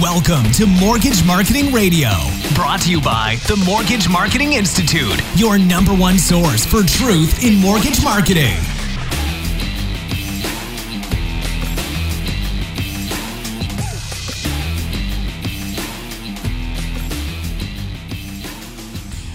Welcome to Mortgage Marketing Radio, brought to you by the Mortgage Marketing Institute, your number one source for truth in mortgage marketing.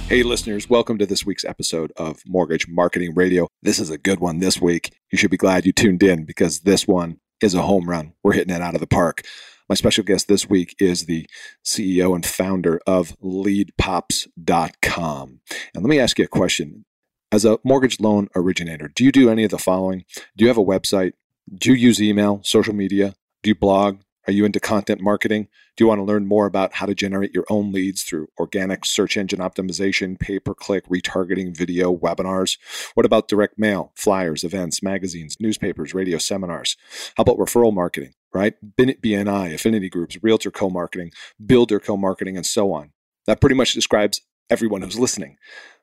Hey, listeners, welcome to this week's episode of Mortgage Marketing Radio. This is a good one this week. You should be glad you tuned in because this one is a home run. We're hitting it out of the park. My special guest this week is the CEO and founder of leadpops.com. And let me ask you a question. As a mortgage loan originator, do you do any of the following? Do you have a website? Do you use email, social media? Do you blog? Are you into content marketing? Do you want to learn more about how to generate your own leads through organic search engine optimization, pay per click, retargeting, video, webinars? What about direct mail, flyers, events, magazines, newspapers, radio seminars? How about referral marketing, right? BNI, affinity groups, realtor co marketing, builder co marketing, and so on. That pretty much describes everyone who's listening.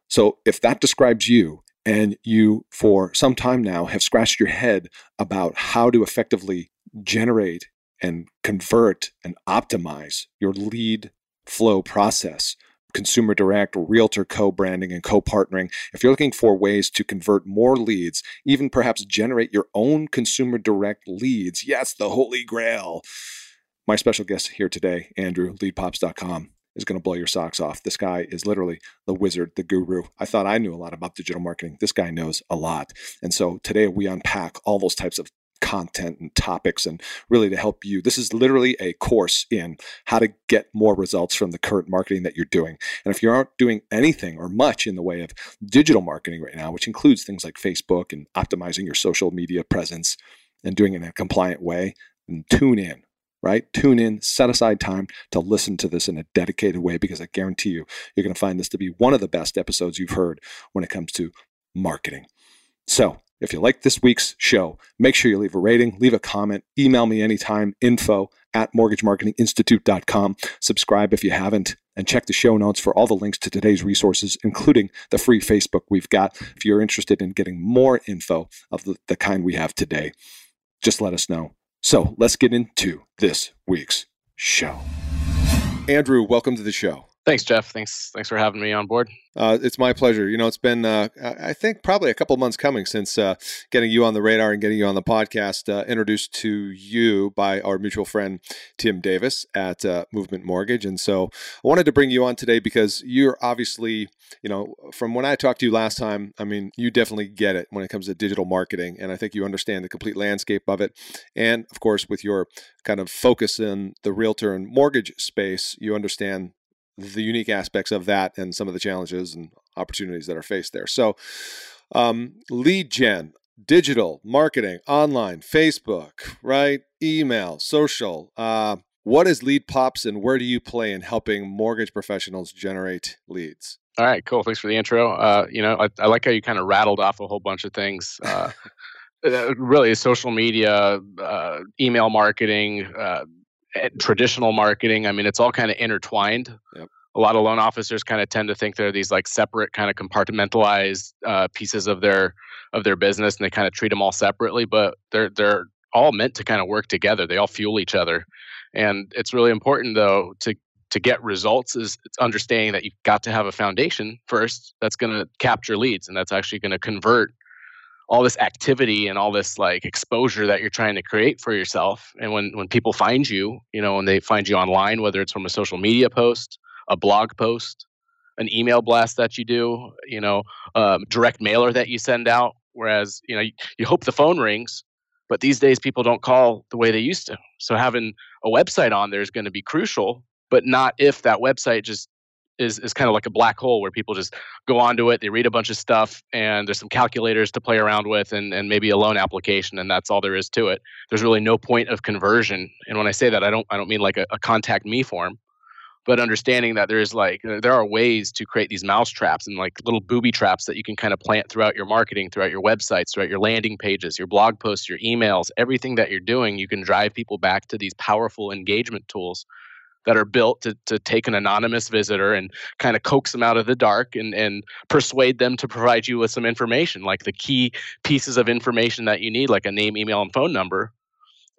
So if that describes you, and you for some time now have scratched your head about how to effectively generate and convert and optimize your lead flow process consumer direct, realtor co branding, and co partnering. If you're looking for ways to convert more leads, even perhaps generate your own consumer direct leads, yes, the holy grail. My special guest here today, Andrew, leadpops.com, is going to blow your socks off. This guy is literally the wizard, the guru. I thought I knew a lot about digital marketing. This guy knows a lot. And so today we unpack all those types of content and topics and really to help you. This is literally a course in how to get more results from the current marketing that you're doing. And if you aren't doing anything or much in the way of digital marketing right now, which includes things like Facebook and optimizing your social media presence and doing it in a compliant way, then tune in right? Tune in, set aside time to listen to this in a dedicated way because I guarantee you, you're going to find this to be one of the best episodes you've heard when it comes to marketing. So, if you like this week's show, make sure you leave a rating, leave a comment, email me anytime, info at mortgagemarketinginstitute.com. Subscribe if you haven't, and check the show notes for all the links to today's resources, including the free Facebook we've got. If you're interested in getting more info of the, the kind we have today, just let us know. So let's get into this week's show. Andrew, welcome to the show. Thanks, Jeff. Thanks, thanks for having me on board. Uh, it's my pleasure. You know, it's been uh, I think probably a couple months coming since uh, getting you on the radar and getting you on the podcast. Uh, introduced to you by our mutual friend Tim Davis at uh, Movement Mortgage, and so I wanted to bring you on today because you're obviously, you know, from when I talked to you last time, I mean, you definitely get it when it comes to digital marketing, and I think you understand the complete landscape of it. And of course, with your kind of focus in the realtor and mortgage space, you understand the unique aspects of that and some of the challenges and opportunities that are faced there. So, um, lead gen, digital marketing, online, Facebook, right? Email, social. Uh, what is Lead Pops and where do you play in helping mortgage professionals generate leads? All right, cool. Thanks for the intro. Uh, you know, I, I, like how you kind of rattled off a whole bunch of things. Uh, uh really, social media, uh, email marketing, uh, traditional marketing. I mean, it's all kind of intertwined. Yep. A lot of loan officers kind of tend to think they're these like separate, kind of compartmentalized uh, pieces of their of their business, and they kind of treat them all separately. But they're they're all meant to kind of work together. They all fuel each other. And it's really important though to to get results is it's understanding that you've got to have a foundation first that's going to capture leads and that's actually going to convert all this activity and all this like exposure that you're trying to create for yourself and when when people find you you know when they find you online whether it's from a social media post a blog post an email blast that you do you know um, direct mailer that you send out whereas you know you, you hope the phone rings but these days people don't call the way they used to. So having a website on there is going to be crucial but not if that website just is, is kind of like a black hole where people just go onto it, they read a bunch of stuff, and there's some calculators to play around with, and, and maybe a loan application, and that's all there is to it. There's really no point of conversion. And when I say that, I don't I don't mean like a, a contact me form, but understanding that there's like uh, there are ways to create these mouse traps and like little booby traps that you can kind of plant throughout your marketing, throughout your websites, throughout your landing pages, your blog posts, your emails, everything that you're doing, you can drive people back to these powerful engagement tools that are built to, to take an anonymous visitor and kind of coax them out of the dark and, and persuade them to provide you with some information, like the key pieces of information that you need, like a name, email, and phone number.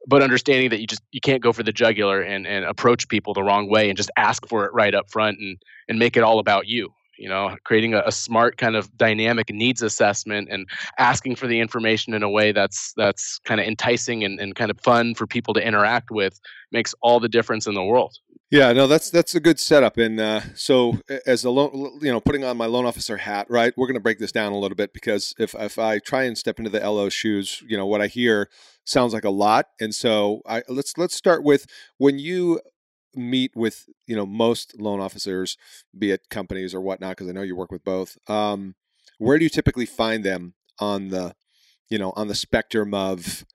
But understanding that you just you can't go for the jugular and, and approach people the wrong way and just ask for it right up front and and make it all about you you know creating a, a, smart kind of dynamic needs assessment and asking for the information in a way that's that's kind of enticing and, and kind of fun for people to interact with makes all the difference in the world yeah, no, that's that's a good setup. And uh, so, as a loan, you know, putting on my loan officer hat, right? We're going to break this down a little bit because if if I try and step into the LO shoes, you know, what I hear sounds like a lot. And so, I let's let's start with when you meet with you know most loan officers, be it companies or whatnot, because I know you work with both. Um, where do you typically find them on the, you know, on the spectrum of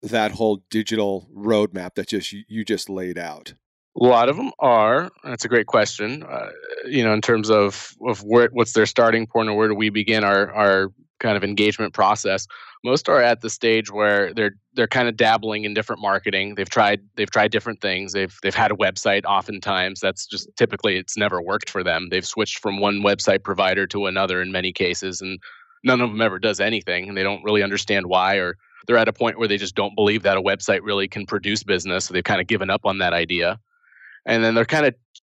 that whole digital roadmap that just you, you just laid out? A lot of them are. That's a great question. Uh, you know, in terms of of where what's their starting point or where do we begin our our kind of engagement process? Most are at the stage where they're they're kind of dabbling in different marketing. They've tried they've tried different things. They've they've had a website. Oftentimes, that's just typically it's never worked for them. They've switched from one website provider to another in many cases, and none of them ever does anything. And they don't really understand why or they're at a point where they just don't believe that a website really can produce business. So they've kind of given up on that idea and then they're kind of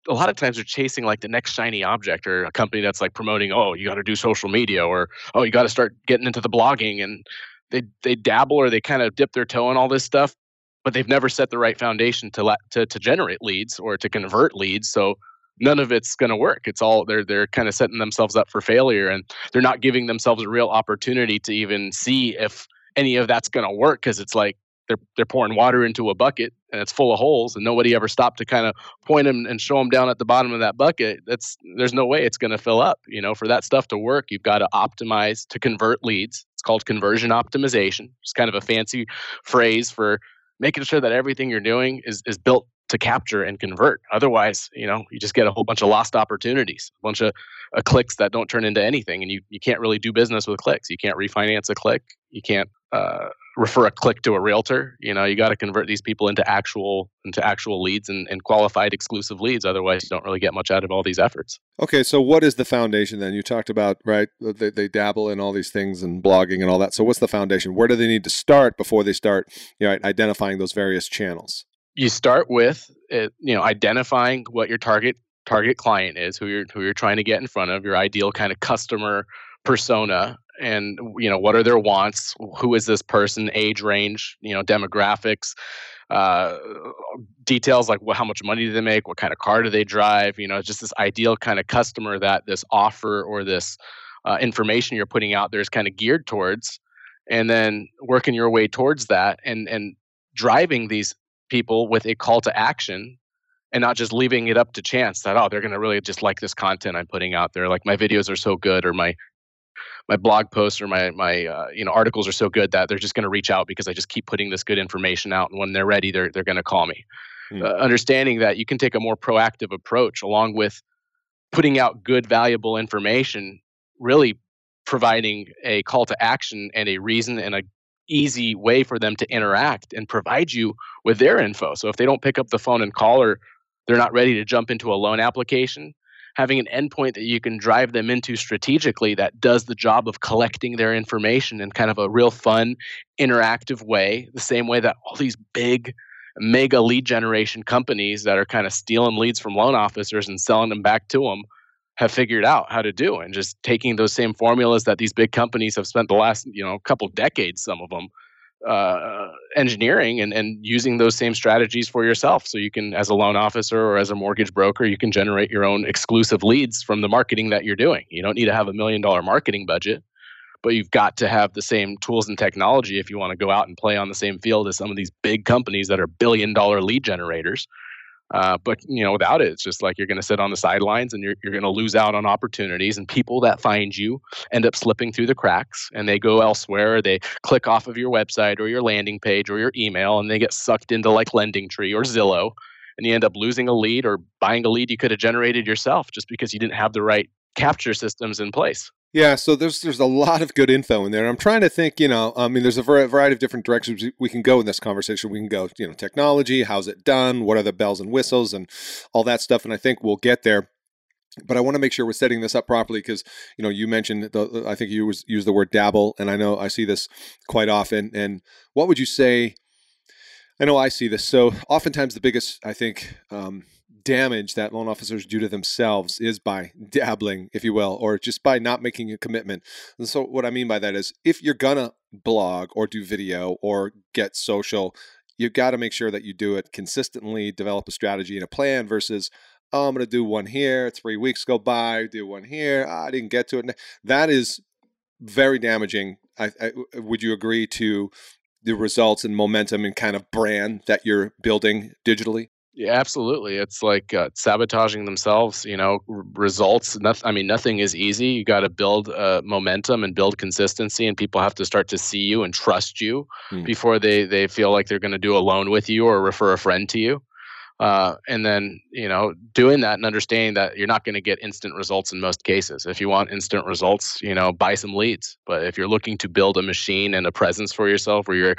a lot of times they're chasing like the next shiny object or a company that's like promoting oh you got to do social media or oh you got to start getting into the blogging and they they dabble or they kind of dip their toe in all this stuff but they've never set the right foundation to to to generate leads or to convert leads so none of it's going to work. It's all they're they're kind of setting themselves up for failure and they're not giving themselves a real opportunity to even see if any of that's going to work because it's like they're they're pouring water into a bucket and it's full of holes and nobody ever stopped to kind of point them and show them down at the bottom of that bucket that's there's no way it's going to fill up you know for that stuff to work you've got to optimize to convert leads. It's called conversion optimization. It's kind of a fancy phrase for making sure that everything you're doing is is built to capture and convert. Otherwise you know you just get a whole bunch of lost opportunities a bunch of uh, clicks that don't turn into anything and you, you can't really do business with clicks. You can't refinance a click. You can't uh, refer a click to a realtor. You know you got to convert these people into actual into actual leads and, and qualified exclusive leads. Otherwise you don't really get much out of all these efforts. Okay so what is the foundation then? You talked about right they, they dabble in all these things and blogging and all that. So what's the foundation? Where do they need to start before they start you know identifying those various channels? You start with it, you know identifying what your target target client is who you're who you're trying to get in front of your ideal kind of customer persona and you know what are their wants? Who is this person? Age range you know demographics uh, details like well, how much money do they make? What kind of car do they drive? You know just this ideal kind of customer that this offer or this uh, information you're putting out there is kind of geared towards and then working your way towards that and and driving these people with a call to action and not just leaving it up to chance that oh they're going to really just like this content i'm putting out there. Like my videos are so good or my my blog posts or my my uh, you know articles are so good that they're just going to reach out because I just keep putting this good information out, and when they're ready, they're they're going to call me. Mm. Uh, understanding that you can take a more proactive approach along with putting out good, valuable information, really providing a call to action and a reason and a easy way for them to interact and provide you with their info. So if they don't pick up the phone and call or they're not ready to jump into a loan application, having an endpoint that you can drive them into strategically that does the job of collecting their information in kind of a real fun, interactive way, the same way that all these big mega lead generation companies that are kind of stealing leads from loan officers and selling them back to them have figured out how to do and just taking those same formulas that these big companies have spent the last you know couple decades some of them uh, engineering and, and using those same strategies for yourself. So you can as a loan officer or as a mortgage broker you can generate your own exclusive leads from the marketing that you're doing. You don't need to have a million dollar marketing budget but you've got to have the same tools and technology if you want to go out and play on the same field as some of these big companies that are billion dollar lead generators uh, but you know, without it, it's just like you're going to sit on the sidelines and you're you're going to lose out on opportunities. And people that find you end up slipping through the cracks, and they go elsewhere. They click off of your website or your landing page or your email, and they get sucked into like LendingTree or Zillow, and you end up losing a lead or buying a lead you could have generated yourself just because you didn't have the right capture systems in place. Yeah, so there's there's a lot of good info in there. I'm trying to think, you know, I mean, there's a variety of different directions we can go in this conversation. We can go, you know, technology, how's it done, what are the bells and whistles, and all that stuff. And I think we'll get there. But I want to make sure we're setting this up properly because you know you mentioned the, I think you was, used the word dabble, and I know I see this quite often. And what would you say? I know I see this. So oftentimes the biggest I think um, damage that loan officers do to themselves is by dabbling, if you will, or just by not making a commitment. And so, what I mean by that is if you're gonna blog or do video or get social, you've got to make sure that you do it consistently, develop a strategy and a plan versus, oh, I'm to do one here, three weeks go by, do one here, oh, I didn't get to it. That is very damaging. I, I, uh, would you agree to the results and momentum and kind of brand that you're building digitally? Yeah, absolutely. It's like uh, sabotaging themselves. You know, r- results. Nothing. I mean, nothing is easy. You got to build uh, momentum and build consistency, and people have to start to see you and trust you mm. before they they feel like they're going to do a loan with you or refer a friend to you. Uh, and then you know doing that and understanding that you're not going to get instant results in most cases if you want instant results you know buy some leads but if you're looking to build a machine and a presence for yourself where you're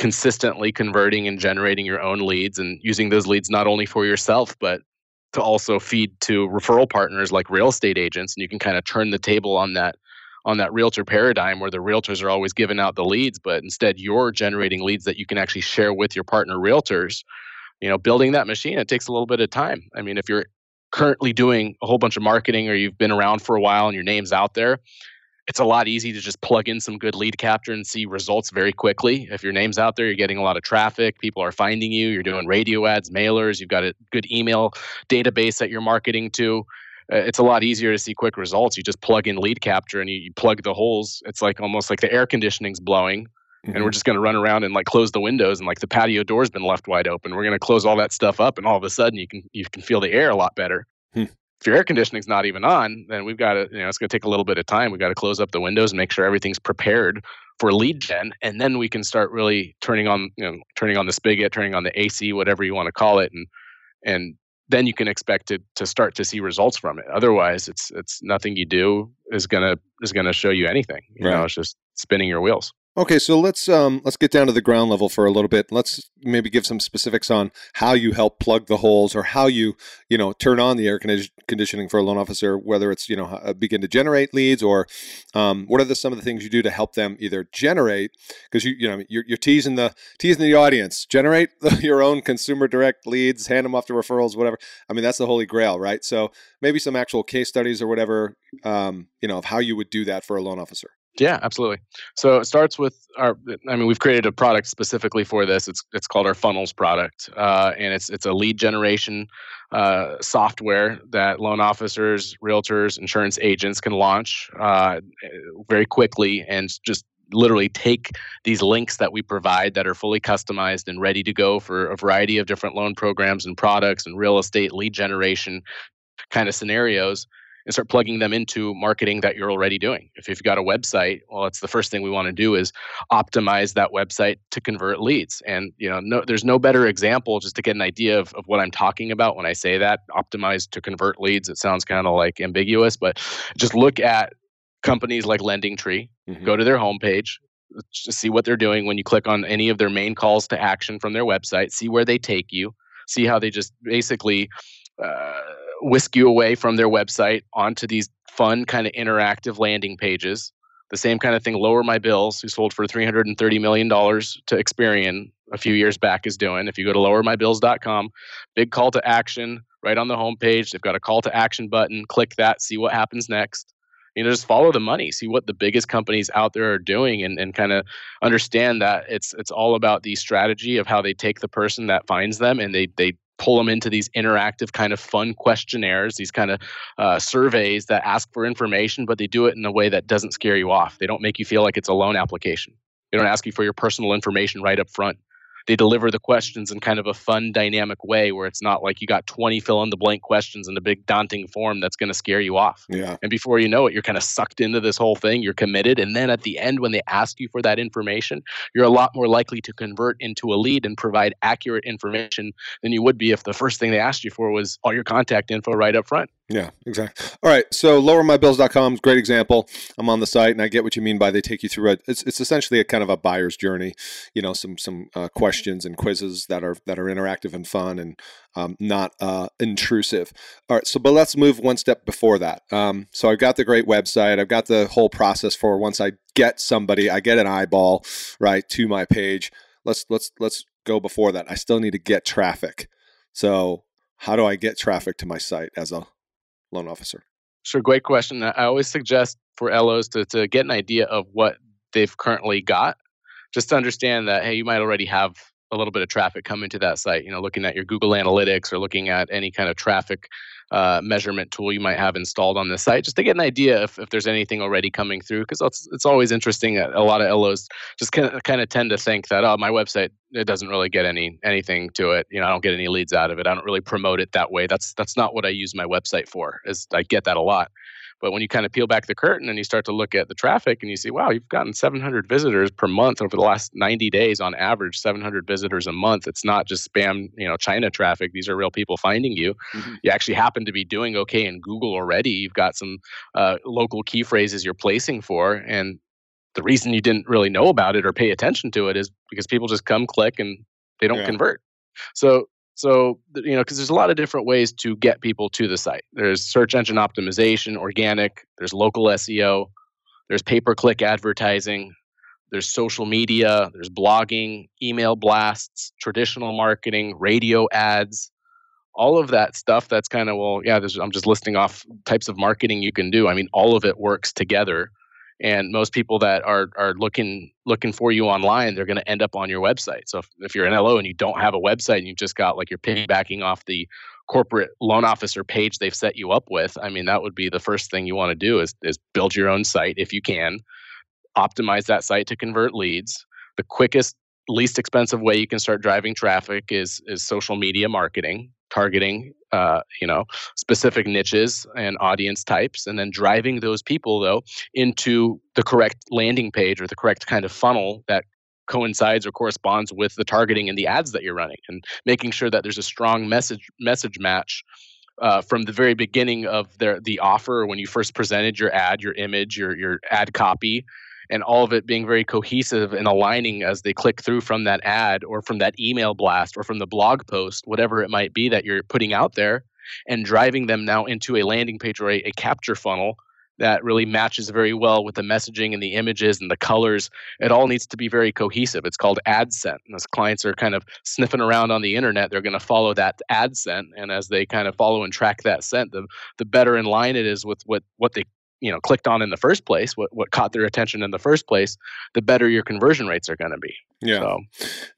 consistently converting and generating your own leads and using those leads not only for yourself but to also feed to referral partners like real estate agents and you can kind of turn the table on that on that realtor paradigm where the realtors are always giving out the leads but instead you're generating leads that you can actually share with your partner realtors. You know building that machine it takes a little bit of time. I mean if you're currently doing a whole bunch of marketing or you've been around for a while and your name's out there it's a lot easy to just plug in some good lead capture and see results very quickly. If your name's out there, you're getting a lot of traffic, people are finding you, you're doing radio ads, mailers, you've got a good email database that you're marketing to. Uh, it's a lot easier to see quick results. You just plug in lead capture and you, you plug the holes. It's like almost like the air conditioning's blowing. Mm-hmm. and we're just going to run around and like close the windows and like the patio door's been left wide open we're going to close all that stuff up and all of a sudden you can you can feel the air a lot better hmm if your air conditioning's not even on, then we've got to, you know, it's going to take a little bit of time. We've got to close up the windows and make sure everything's prepared for lead gen, and then we can start really turning on, you know, turning on the spigot, turning on the AC, whatever you want to call it, and and then you can expect to to start to see results from it. Otherwise, it's it's nothing you do is gonna is gonna show you anything. You right. know, it's just spinning your wheels. Okay, so let's um, let's get down to the ground level for a little bit. Let's maybe give some specifics on how you help plug the holes, or how you you know turn on the air conditioning for a loan officer, whether it's you know uh, begin to generate leads, or um, what are the, some of the things you do to help them either generate because you you know you're, you're, teasing the teasing the audience, generate your own consumer direct leads, hand them off to referrals, whatever. I mean that's the holy grail, right? So maybe some actual case studies or whatever, um, you know, of how you would do that for a loan officer. Yeah, absolutely. So it starts with our. I mean, we've created a product specifically for this. It's it's called our Funnels product, uh, and it's it's a lead generation uh, software that loan officers, realtors, insurance agents can launch uh, very quickly and just literally take these links that we provide that are fully customized and ready to go for a variety of different loan programs and products and real estate lead generation kind of scenarios and start plugging them into marketing that you're already doing. If you've got a website, well, it's the first thing we want to do is optimize that website to convert leads. And you know, no, there's no better example just to get an idea of, of what I'm talking about when I say that optimize to convert leads. It sounds kind of like ambiguous, but just look at companies like LendingTree. Mm-hmm. Go to their homepage, just see what they're doing when you click on any of their main calls to action from their website. See where they take you. See how they just basically. Uh, whisk you away from their website onto these fun kind of interactive landing pages. The same kind of thing Lower My Bills, who sold for $330 million to Experian a few years back, is doing. If you go to lowermybills.com, big call to action right on the homepage. They've got a call to action button. Click that, see what happens next you know just follow the money see what the biggest companies out there are doing and, and kind of understand that it's it's all about the strategy of how they take the person that finds them and they they pull them into these interactive kind of fun questionnaires these kind of uh, surveys that ask for information but they do it in a way that doesn't scare you off. They don't make you feel like it's a loan application. They don't ask you for your personal information right up front they deliver the questions in kind of a fun, dynamic way where it's not like you got 20 fill in the blank questions in a big daunting form that's going to scare you off. Yeah. And before you know it, you're kind of sucked into this whole thing. You're committed. And then at the end, when they ask you for that information, you're a lot more likely to convert into a lead and provide accurate information than you would be if the first thing they asked you for was all your contact info right up front. Yeah, exactly. All right. So lowermybills.com is a great example. I'm on the site and I get what you mean by they take you through it. It's, it's essentially a kind of a buyer's journey, you know, some, some uh, questions and quizzes that are, that are interactive and fun and um, not uh, intrusive. All right. So, but let's move one step before that. Um, so I've got the great website. I've got the whole process for once I get somebody, I get an eyeball right to my page. Let's, let's, let's go before that. I still need to get traffic. So how do I get traffic to my site as a loan officer? Sure, great question. I always suggest for LOs to, to get an idea of what they've currently got, just to understand that, hey, you might already have a little bit of traffic coming to that site. You know, looking at your Google Analytics or looking at any kind of traffic uh, measurement tool you might have installed on the site, just to get an idea if, if there's anything already coming through. Because it's, it's always interesting. A lot of LOs just kind of, kind of tend to think that, oh, my website it doesn't really get any anything to it. You know, I don't get any leads out of it. I don't really promote it that way. That's that's not what I use my website for. Is I get that a lot. But when you kind of peel back the curtain and you start to look at the traffic and you see, wow, you've gotten 700 visitors per month over the last 90 days on average, 700 visitors a month. It's not just spam, you know, China traffic. These are real people finding you. Mm-hmm. You actually happen to be doing okay in Google already. You've got some uh, local key phrases you're placing for, and the reason you didn't really know about it or pay attention to it is because people just come click and they don't yeah. convert. So so, you know, because there's a lot of different ways to get people to the site. There's search engine optimization, organic, there's local SEO, there's pay per click advertising, there's social media, there's blogging, email blasts, traditional marketing, radio ads, all of that stuff. That's kind of, well, yeah, I'm just listing off types of marketing you can do. I mean, all of it works together and most people that are are looking looking for you online they're going to end up on your website. So if, if you're an lo and you don't have a website and you've just got like you're piggybacking off the corporate loan officer page they've set you up with i mean that would be the first thing you want to do is, is build your own site if you can. Optimize that site to convert leads. The quickest least expensive way you can start driving traffic is is social media marketing targeting uh, you know specific niches and audience types and then driving those people though into the correct landing page or the correct kind of funnel that coincides or corresponds with the targeting and the ads that you're running and making sure that there's a strong message message match uh, from the very beginning of their the offer when you first presented your ad your image your your ad copy and all of it being very cohesive and aligning as they click through from that ad or from that email blast or from the blog post, whatever it might be that you're putting out there, and driving them now into a landing page or a, a capture funnel that really matches very well with the messaging and the images and the colors. It all needs to be very cohesive. It's called ad scent. And as clients are kind of sniffing around on the internet, they're going to follow that ad scent. And as they kind of follow and track that scent, the, the better in line it is with what, what they you know clicked on in the first place what what caught their attention in the first place the better your conversion rates are going to be. Yeah. So.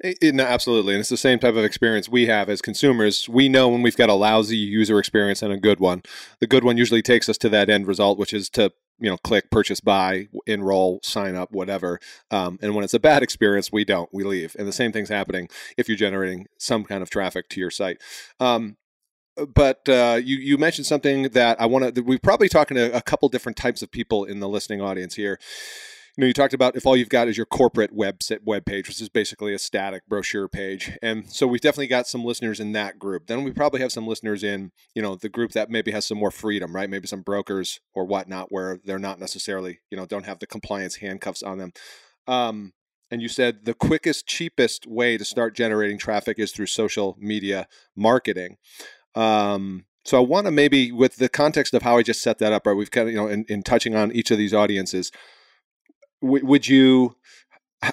it, it, no, absolutely and it's the same type of experience we have as consumers. We know when we've got a lousy user experience and a good one. The good one usually takes us to that end result which is to you know click purchase buy enroll sign up whatever um, and when it's a bad experience we don't we leave and the same thing's happening if you're generating some kind of traffic to your site. Um, but uh, you you mentioned something that I want to. We're probably talking to a couple different types of people in the listening audience here. You know, you talked about if all you've got is your corporate web web page, which is basically a static brochure page, and so we've definitely got some listeners in that group. Then we probably have some listeners in you know the group that maybe has some more freedom, right? Maybe some brokers or whatnot, where they're not necessarily you know don't have the compliance handcuffs on them. Um, and you said the quickest, cheapest way to start generating traffic is through social media marketing. Um, So I want to maybe, with the context of how I just set that up, right? We've kind of, you know, in, in touching on each of these audiences, w- would you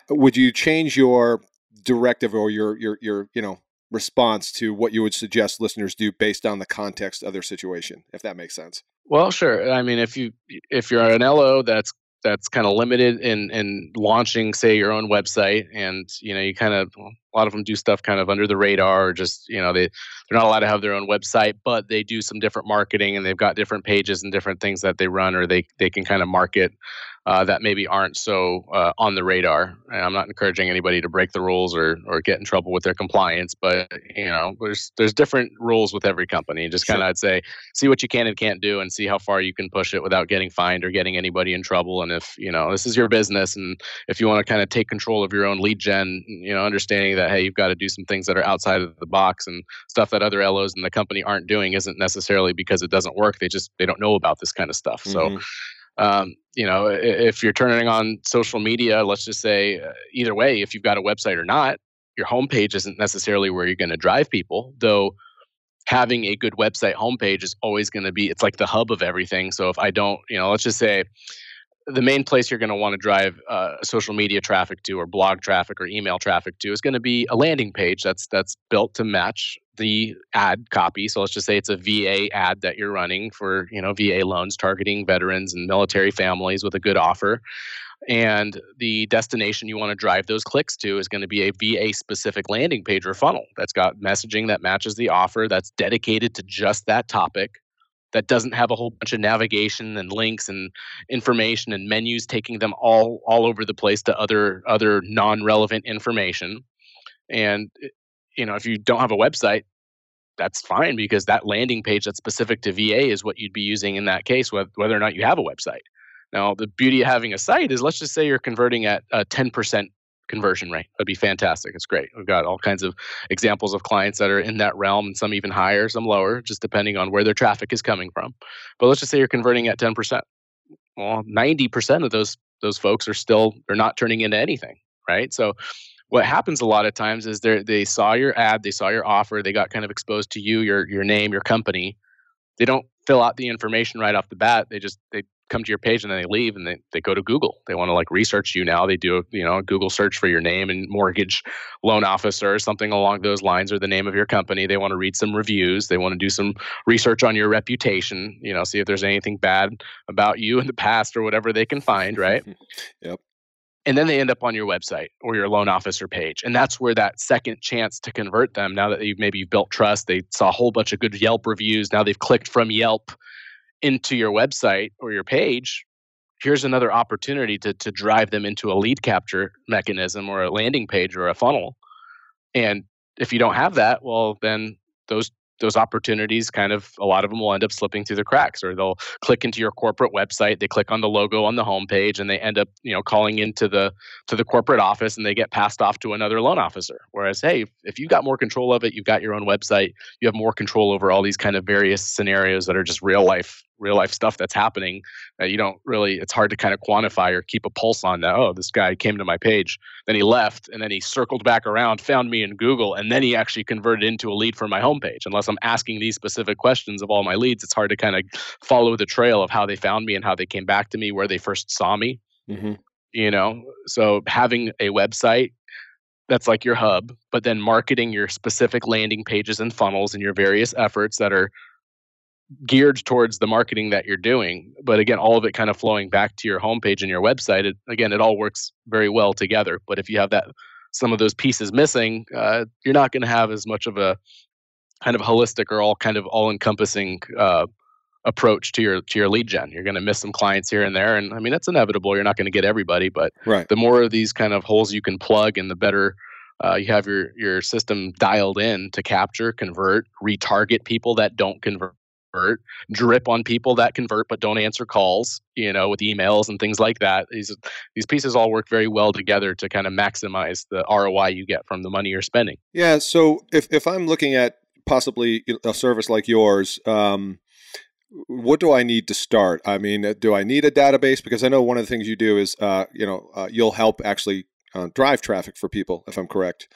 would you change your directive or your your your you know response to what you would suggest listeners do based on the context of their situation, if that makes sense? Well, sure. I mean, if you if you're an LO that's that's kind of limited in in launching say your own website and you know you kind of a lot of them do stuff kind of under the radar or just you know they they're not allowed to have their own website but they do some different marketing and they've got different pages and different things that they run or they they can kind of market uh, that maybe aren't so uh, on the radar. And I'm not encouraging anybody to break the rules or or get in trouble with their compliance, but you know, there's there's different rules with every company. Just kind of I'd say see what you can and can't do, and see how far you can push it without getting fined or getting anybody in trouble. And if you know this is your business, and if you want to kind of take control of your own lead gen, you know, understanding that hey, you've got to do some things that are outside of the box and stuff that other LOs in the company aren't doing isn't necessarily because it doesn't work. They just they don't know about this kind of stuff. Mm-hmm. So um, you know, if you're turning on social media, let's just say uh, either way, if you've got a website or not, your homepage isn't necessarily where you're going to drive people, though having a good website homepage is always going to be it's like the hub of everything. So if i don't you know let's just say the main place you're going to want to drive uh, social media traffic to or blog traffic or email traffic to is going to be a landing page that's that's built to match the ad copy. So let's just say it's a va ad that you're running for you know va loans targeting veterans and military families with a good offer. And the destination you want to drive those clicks to is going to be a va specific landing page or funnel that's got messaging that matches the offer that's dedicated to just that topic that doesn't have a whole bunch of navigation and links and information and menus taking them all all over the place to other other non-relevant information. And you know if you don't have a website that's fine because that landing page that's specific to VA is what you'd be using in that case whether or not you have a website now the beauty of having a site is let's just say you're converting at a 10% conversion rate. That'd be fantastic. It's great. We've got all kinds of examples of clients that are in that realm, and some even higher, some lower, just depending on where their traffic is coming from. But let's just say you're converting at 10%. Well, 90% of those those folks are still they're not turning into anything, right? So what happens a lot of times is they they saw your ad, they saw your offer, they got kind of exposed to you, your your name, your company. They don't fill out the information right off the bat. They just they come to your page and then they leave and they, they go to Google. They want to like research you now. They do, you know, a Google search for your name and mortgage loan officer or something along those lines or the name of your company. They want to read some reviews. They want to do some research on your reputation, you know, see if there's anything bad about you in the past or whatever they can find, right? yep. And then they end up on your website or your loan officer page. And that's where that second chance to convert them, now that you've maybe you've built trust, they saw a whole bunch of good Yelp reviews. Now they've clicked from Yelp into your website or your page, here's another opportunity to to drive them into a lead capture mechanism or a landing page or a funnel. And if you don't have that, well, then those those opportunities kind of a lot of them will end up slipping through the cracks or they'll click into your corporate website they click on the logo on the homepage and they end up you know calling into the to the corporate office and they get passed off to another loan officer. Whereas hey if you've got more control of it you've got your own website you have more control over all these kind of various scenarios that are just real life real life stuff that's happening that you don't really it's hard to kind of quantify or keep a pulse on that oh this guy came to my page. Then he left and then he circled back around found me in google and then he actually converted into a lead for my homepage. Unless i'm asking these specific questions of all my leads it's hard to kind of follow the trail of how they found me and how they came back to me where they first saw me. Mm-hmm. you know? So having a website that's like your hub, but then marketing your specific landing pages and funnels and your various efforts that are geared towards the marketing that you're doing. But again, all of it kind of flowing back to your homepage and your website. It, again, it all works very well together. But if you have that some of those pieces missing, uh, you're not going to have as much of a kind of holistic or all kind of all encompassing uh, approach to your to your lead gen. You're going to miss some clients here and there, and I mean that's inevitable. You're not going to get everybody, but right. the more of these kind of holes you can plug, and the better. Uh, you have your your system dialed in to capture, convert, retarget people that don't convert convert, drip on people that convert but don't answer calls, you know, with emails and things like that. These these pieces all work very well together to kind of maximize the ROI you get from the money you're spending. Yeah. So if if I'm looking at possibly a service like yours, um, what do I need to start? I mean, uh, do I need a database? Because I know one of the things you do is, uh, you know, uh, you'll help actually uh, drive traffic for people, if I'm correct.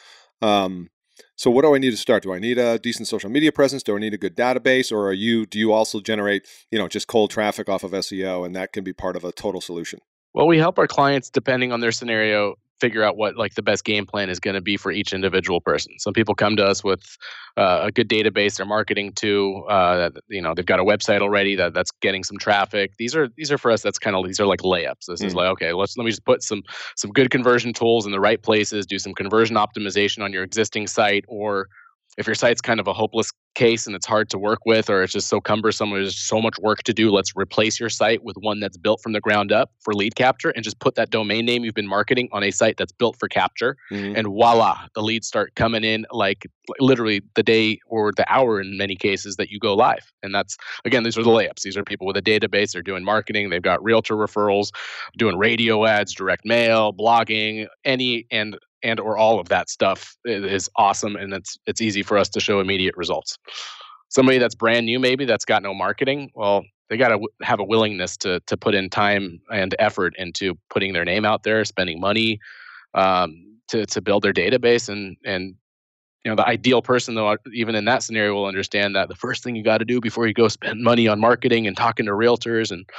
Um, So what do I need to start? Do I need a decent social media presence? Do I need a good database, or are you do you also generate you know just cold traffic off of SEO, and that can be part of a total solution? Well, we help our clients depending on their scenario figure out what like the best game plan is going to be for each individual person. Some people come to us with uh, a good database they're marketing to. Uh, you know, they've got a website already that that's getting some traffic. These are these are for us. That's kind of these are like layups. This mm. is like okay, let's let me just put some some good conversion tools in the right places. Do some conversion optimization on your existing site or if your site's kind of a hopeless case and it's hard to work with or it's just so cumbersome there's so much work to do let's replace your site with one that's built from the ground up for lead capture and just put that domain name you've been marketing on a site that's built for capture mm-hmm. and voila the leads start coming in like literally the day or the hour in many cases that you go live. And that's again these are the layups. These are people with a database. They're doing marketing. They've got realtor referrals doing radio ads direct mail blogging any and and or all of that stuff is awesome and it's it's easy for us to show immediate results. Somebody that's brand new maybe that's got no marketing well they got to w- have a willingness to to put in time and effort into putting their name out there spending money um, to to build their database and and you know the ideal person though even in that scenario will understand that the first thing you got to do before you go spend money on marketing and talking to realtors and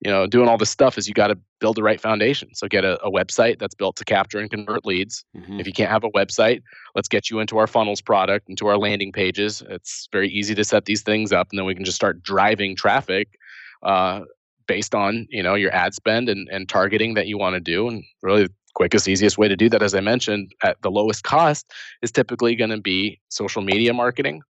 you know doing all this stuff is you got to build the right foundation. So get a, a, website that's built to capture and convert leads. Mm-hmm. if you can't have a website let's get you into our funnels product into our landing pages. It's very easy to set these things up and then we can just start driving traffic uh, based on you know your ad spend and, and targeting that you want to do and really quickest, easiest way to do that, as I mentioned, at the lowest cost, is typically going to be social media marketing.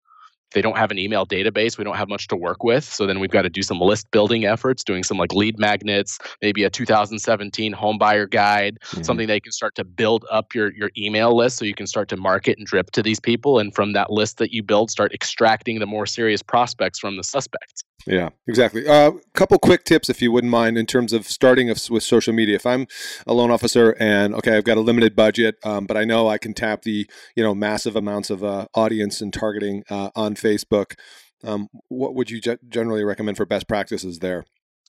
They don't have an email database. We don't have much to work with. So then we've got to do some list building efforts, doing some like lead magnets, maybe a 2017 home buyer guide, mm-hmm. something that you can start to build up your, your email list so you can start to market and drip to these people. And from that list that you build, start extracting the more serious prospects from the suspects. Yeah, exactly. A uh, couple quick tips, if you wouldn't mind, in terms of starting with social media. If I'm a loan officer and okay, I've got a limited budget, um, but I know I can tap the you know massive amounts of uh, audience and targeting uh, on Facebook. Um, what would you generally recommend for best practices there?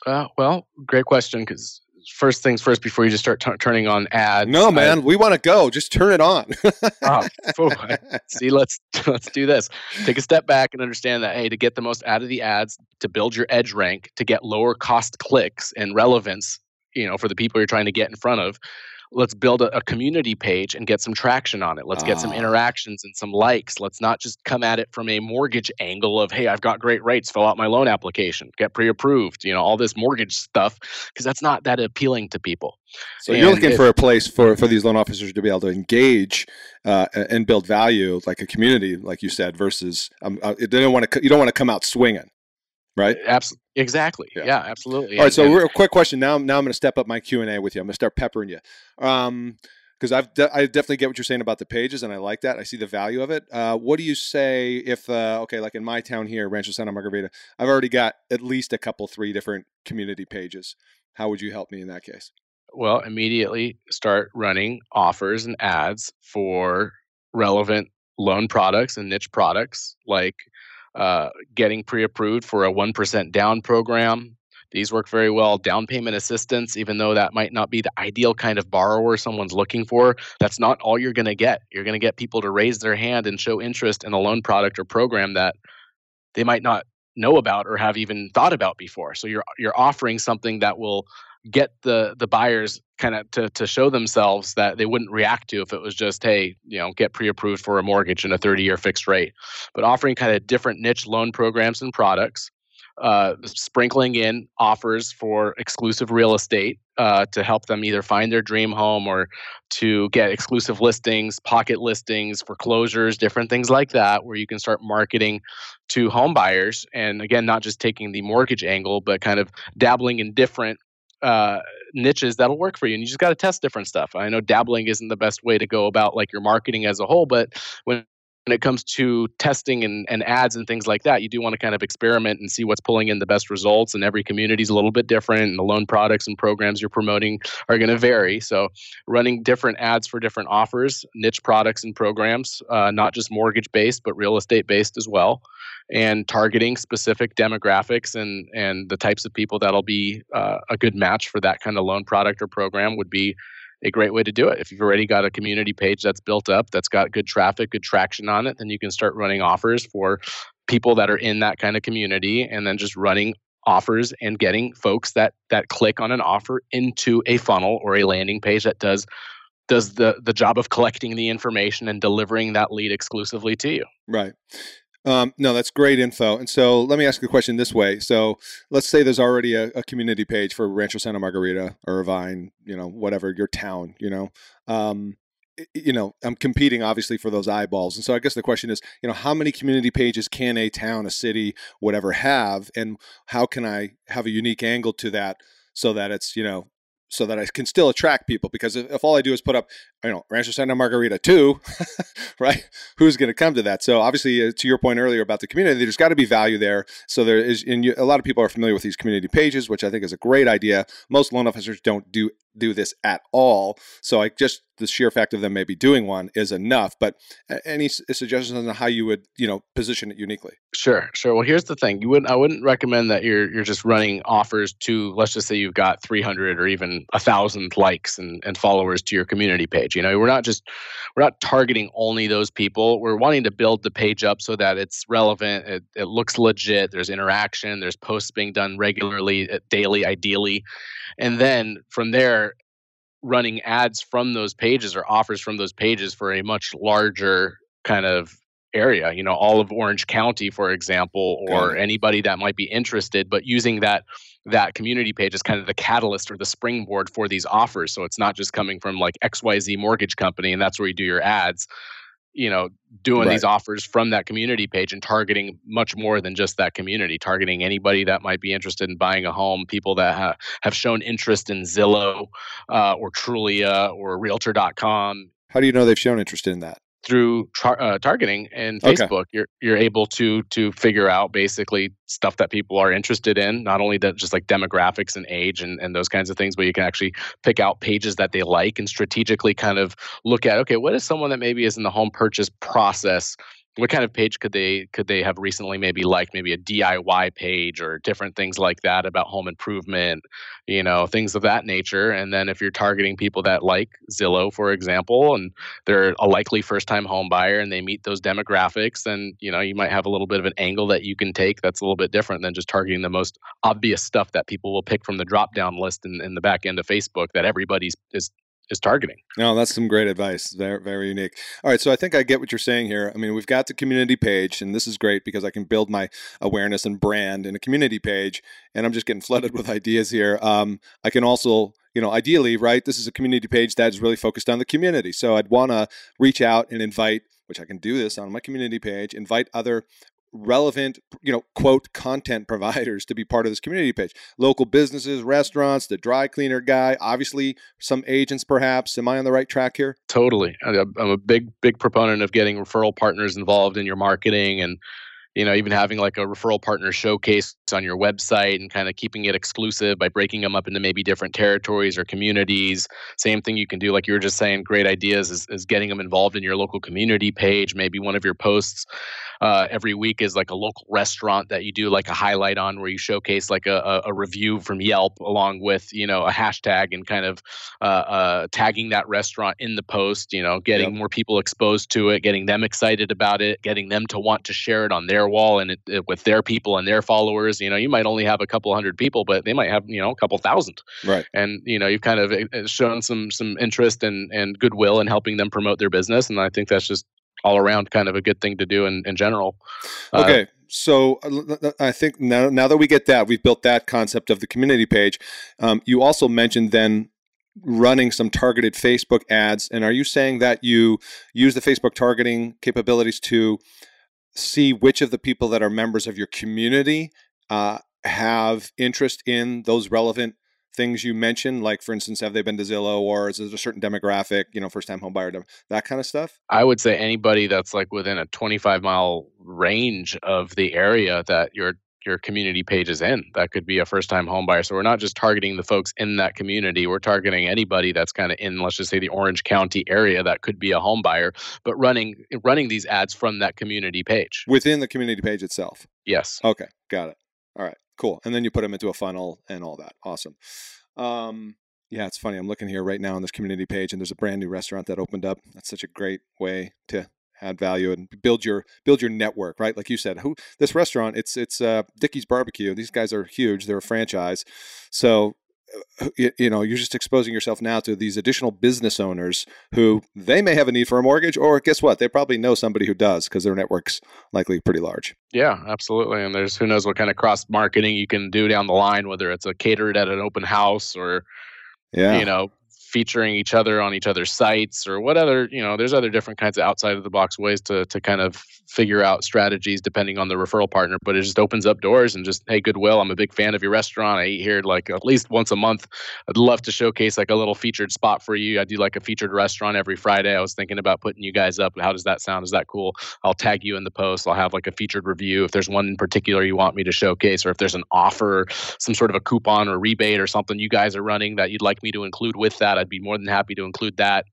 Uh, well, great question because first things first before you just start t- turning on ads. No, man, I, we want to go. Just turn it on. oh, see, let's let's do this. Take a step back and understand that hey, to get the most out of the ads, to build your edge rank, to get lower cost clicks and relevance, you know, for the people you're trying to get in front of, let's build a, a, community page and get some traction on it. Let's get some ah. interactions and some likes. Let's not just come at it from a mortgage angle of, hey, I've got great rates, fill out my loan application, get pre approved, you know, all this mortgage stuff, because that's not that appealing to people. So and you're looking if, for a place for, for these loan officers to be able to engage uh, and build value, like a community, like you said, versus um, uh, they don't want to. You don't want to come out swinging right? Absolutely. Exactly. Yeah. yeah. absolutely. All right. So, and, quick question. Now, now I'm going to step up my Q and A with you. I'm going to start peppering you, um, because I've de- I definitely get what you're saying about the pages, and I like that. I see the value of it. Uh, what do you say if, uh, okay, like in my town here, Rancho Santa Margarita, I've already got at least a couple, three different community pages. How would you help me in that case? Well, immediately start running offers and ads for relevant loan products and niche products like uh, getting pre-approved for a 1% down program. These work very well. Down payment assistance, even though that might not be the ideal kind of borrower someone's looking for, that's not all you're going to get. You're going to get people to raise their hand and show interest in a loan product or program that they might not know about or have even thought about before. So you're you're offering something that will get the the buyers kind of to to show themselves that they wouldn't react to if it was just hey you know get pre-approved for a mortgage and a 30 year fixed rate but offering kind of different niche loan programs and products uh, sprinkling in offers for exclusive real estate uh, to help them either find their dream home or to get exclusive listings, pocket listings, foreclosures, different things like that, where you can start marketing to home buyers. And again, not just taking the mortgage angle, but kind of dabbling in different uh, niches that'll work for you and you just got to test different stuff i know dabbling isn't the best way to go about like your marketing as a whole but when when it comes to testing and, and ads and things like that, you do want to kind of experiment and see what's pulling in the best results. And every community is a little bit different, and the loan products and programs you're promoting are going to vary. So, running different ads for different offers, niche products and programs, uh, not just mortgage based, but real estate based as well and targeting specific demographics and and the types of people that'll be uh, a good match for that kind of loan product or program would be a great way to do it. If you've already got a community page that's built up, that's got good traffic, good traction on it, then you can start running offers for people that are in that kind of community and then just running offers and getting folks that that click on an offer into a funnel or a landing page that does does the the job of collecting the information and delivering that lead exclusively to you. Right. Um, no, that's great info. And so let me ask a question this way. So let's say there's already a, a community page for Rancho Santa Margarita, Irvine, you know, whatever your town, you know. Um, you know, I'm competing obviously for those eyeballs. And so I guess the question is, you know, how many community pages can a town, a city, whatever have, and how can I have a unique angle to that so that it's, you know, so that I can still attract people. Because if, if all I do is put up, you know, Rancho Santa Margarita too, right? Who's going to come to that? So obviously, uh, to your point earlier about the community, there's got to be value there. So there is, and you, a lot of people are familiar with these community pages, which I think is a great idea. Most loan officers don't do do this at all. So I just the sheer fact of them maybe doing one is enough. But any suggestions on how you would you know position it uniquely? Sure, sure. Well, here's the thing: you wouldn't I wouldn't recommend that you're you're just running offers to let's just say you've got 300 or even a thousand likes and, and followers to your community page. You know, we're not just we're not targeting only those people. We're wanting to build the page up so that it's relevant, it, it looks legit. There's interaction. There's posts being done regularly, uh, daily, ideally and then from there running ads from those pages or offers from those pages for a much larger kind of area you know all of orange county for example or anybody that might be interested but using that that community page is kind of the catalyst or the springboard for these offers. So it's not just coming from like xyz mortgage company and that's where you do your ads you know doing right. these offers from that community page and targeting much more than just that community targeting anybody that might be interested in buying a home people that ha- have shown interest in zillow uh, or trulia or realtor.com how do you know they've shown interest in that through tar- uh, targeting and Facebook, okay. you're you're able to to figure out basically stuff that people are interested in. Not only that, just like demographics and age and, and those kinds of things, but you can actually pick out pages that they like and strategically kind of look at. Okay, what is someone that maybe is in the home purchase process what kind of page could they could they have recently? Maybe liked maybe a DIY page or different things like that about home improvement you know things of that nature. And then if you're targeting people that like Zillow for example and they're a likely first time home buyer and they meet those demographics then you know you might have a little bit of an angle that you can take that's a little bit different than just targeting the most obvious stuff that people will pick from the drop down list in, in the back end of Facebook that everybody's is is targeting. No, that's some great advice. Very, very unique. All right. So I think I get what you're saying here. I mean, we've got the community page, and this is great because I can build my awareness and brand in a community page, and I'm just getting flooded with ideas here. Um, I can also you know, ideally, right, this is a community page that is really focused on the community. So I'd want to reach out and invite, which I can do this on my community page, invite other relevant, you know, quote, content providers to be part of this community page. Local businesses, restaurants, the dry cleaner guy, obviously some agents perhaps. Am I on the right track here? Totally. I'm a big, big proponent of getting referral partners involved in your marketing and you know even having like a referral partner showcase on your website and kind of keeping it exclusive by breaking them up into maybe different territories or communities same thing you can do like you were just saying great ideas is, is getting them involved in your local community page maybe one of your posts uh, every week is like a local restaurant that you do like a highlight on where you showcase like a, a review from Yelp along with you know a hashtag and kind of uh, uh, tagging that restaurant in the post. You know, getting yep. more people exposed to it, getting them excited about it, getting them to want to share it on their wall and it, it, with their people and their followers. You know, you might only have a couple hundred people, but they might have you know a couple thousand. Right. And you know, you've kind of uh, shown some some interest and and goodwill in helping them promote their business, and I think that's just all around kind of a good thing to do in, in general. Uh, okay. Uh, so I think now, now that we get that, we've built that concept of the community page. Um, you also mentioned then running some targeted Facebook ads. And are you saying that you use the Facebook targeting capabilities to see which of the people that are members of your community uh, have interest in those relevant things you mentioned, like for instance, have they been to Zillow or is it a certain demographic, you know, first time home buyer, that kind of stuff? I would say anybody that's like within a 25 mile range of the area that your your community page is in. That could be a first time home buyer. So we're not just targeting the folks in that community. We're targeting anybody that's kind of in, let's just say the Orange County area that could be a home buyer, but running running these ads from that community page. Within the community page itself. Yes. Okay. Got it. All right. Cool. And then you put them into a funnel and all that. Awesome. Um, Yeah, it's funny. I'm looking here right now on this community page, and there's a brand new restaurant that opened up. That's such a great way to add value and build your build your network, right? Like you said, who this restaurant? It's it's uh, Dickey's Barbecue. These guys are huge. They're a franchise, so Uh, you, you, know you're just exposing yourself now to these additional business owners who they may have a need for a mortgage, or guess what? They probably know somebody who does because their network's likely pretty large. Yeah, absolutely. And there's who knows what kind of cross marketing you can do down the line, whether it's a catered at an open house or yeah. you know featuring each other on each other's sites or what other you know there's other different kinds of outside of the box ways to to kind of figure out strategies depending on the referral partner but it just opens up doors and just hey goodwill i'm a big fan of your restaurant. I eat here like at least once a month. I'd love to showcase like a little featured spot for you. I do like a featured restaurant every friday. I was thinking about putting you guys up. How does that sound? Is that cool? I'll tag you in the post. I'll have like a featured review. If there's one in particular you want me to showcase or if there's an offer some sort of a coupon or rebate or something you guys are running that you'd like me to include with that I'd be more than happy to include that.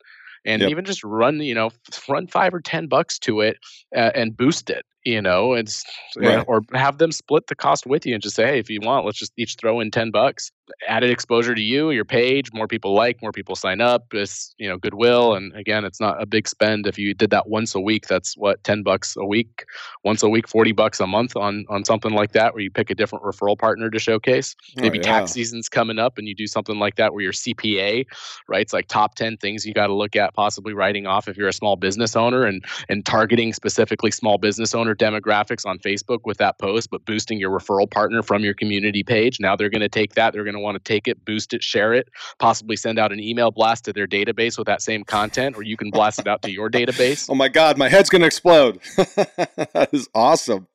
And yep. even just run, you know, run five or ten bucks to it uh, and boost it you know, it's right. or have them split the cost with you and just say, hey, if you want, let's just each throw in ten bucks. Added exposure to you, your page, more people like, more people sign up. It's you know goodwill, and again, it's not a big spend. If you did that once a week, that's what ten bucks a week, once a week, forty bucks a month on on something like that, where you pick a different referral partner to showcase. Oh, Maybe oh, yeah. tax season's coming up, and you do something like that where your CPA, right? It's like top ten things you got to look at, possibly writing off if you're a small business owner and and targeting specifically small business owner demographics on Facebook with that post, but boosting your referral partner from your community page. Now they're going to take that, they're going to want to take it, boost it, share it, possibly send out an email blast to their database with that same content, or you can blast it out to your database. Oh my God, my head's going to explode. that is awesome.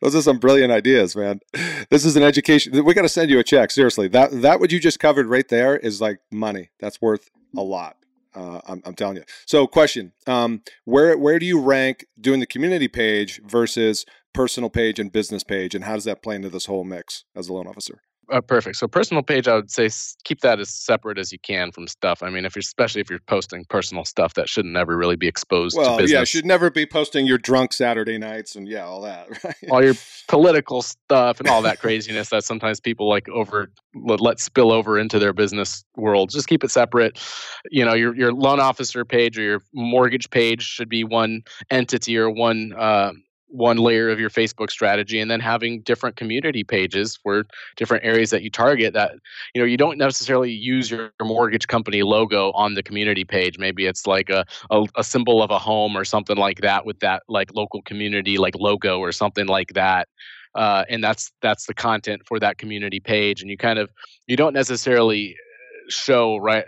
Those are some brilliant ideas, man. This is an education. We got to send you a check. Seriously, that that what you just covered right there is like money. That's worth a lot. Uh, I'm, I'm, telling you. So, question: um, Where where do you rank doing the community page versus personal page and business page, and how does that play into this whole mix as a loan officer? Uh, perfect. So personal page, I would say keep that as separate as you can from stuff. I mean, if you're especially if you're posting personal stuff, that shouldn't never really be exposed. Well, to business. yeah, should never be posting your drunk Saturday nights and yeah, all that. Right? All your political stuff and all that craziness that sometimes people like over let, let spill over into their business world. Just keep it separate. You know, your your loan officer page or your mortgage page should be one entity or one. Uh, one layer of your Facebook strategy and then having different community pages for different areas that you target that you know you don't necessarily use your mortgage company logo on the community page. Maybe it's like a, a, a, symbol of a home or something like that with that like local community like logo or something like that uh, and that's that's the content for that community page and you kind of you don't necessarily show right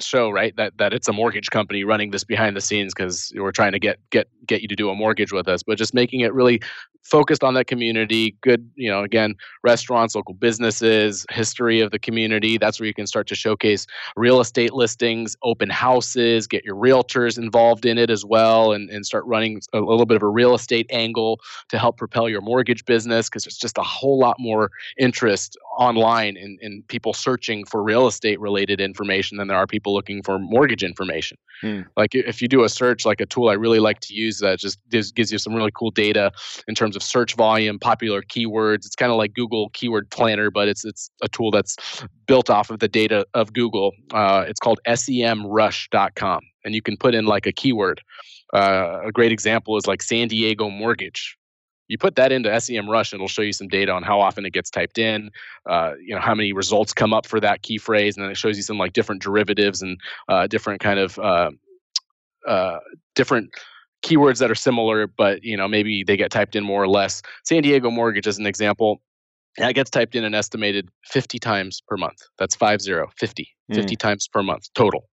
show right that that it's a mortgage company running this behind the scenes because we're trying to get get get you to do a mortgage with us but just making it really focused on that community good you know again restaurants local businesses history of the community. That's where you can start to showcase real estate listings open houses get your realtors involved in it as well and, and start running a little bit of a real estate angle to help propel your mortgage business because there's just a whole lot more interest online and, in people searching for real estate related information than there are people looking for mortgage information hmm. like if you do a search like a tool i really like to use that just gives, gives you some really cool data in terms terms of search volume, popular keywords. It's kind of like Google Keyword Planner, but it's it's a tool that's built off of the data of Google. Uh, it's called SEMrush.com, and you can put in like a keyword. Uh, a great example is like San Diego mortgage. You put that into SEMrush, and it'll show you some data on how often it gets typed in. Uh, you know how many results come up for that key phrase, and then it shows you some like different derivatives and uh, different kind of uh, uh, different keywords that are similar, but you know maybe they get typed in more or less. San Diego mortgage as an example, that gets typed in an estimated 50 times per month. That's 50, 50, mm. 50 times per month total.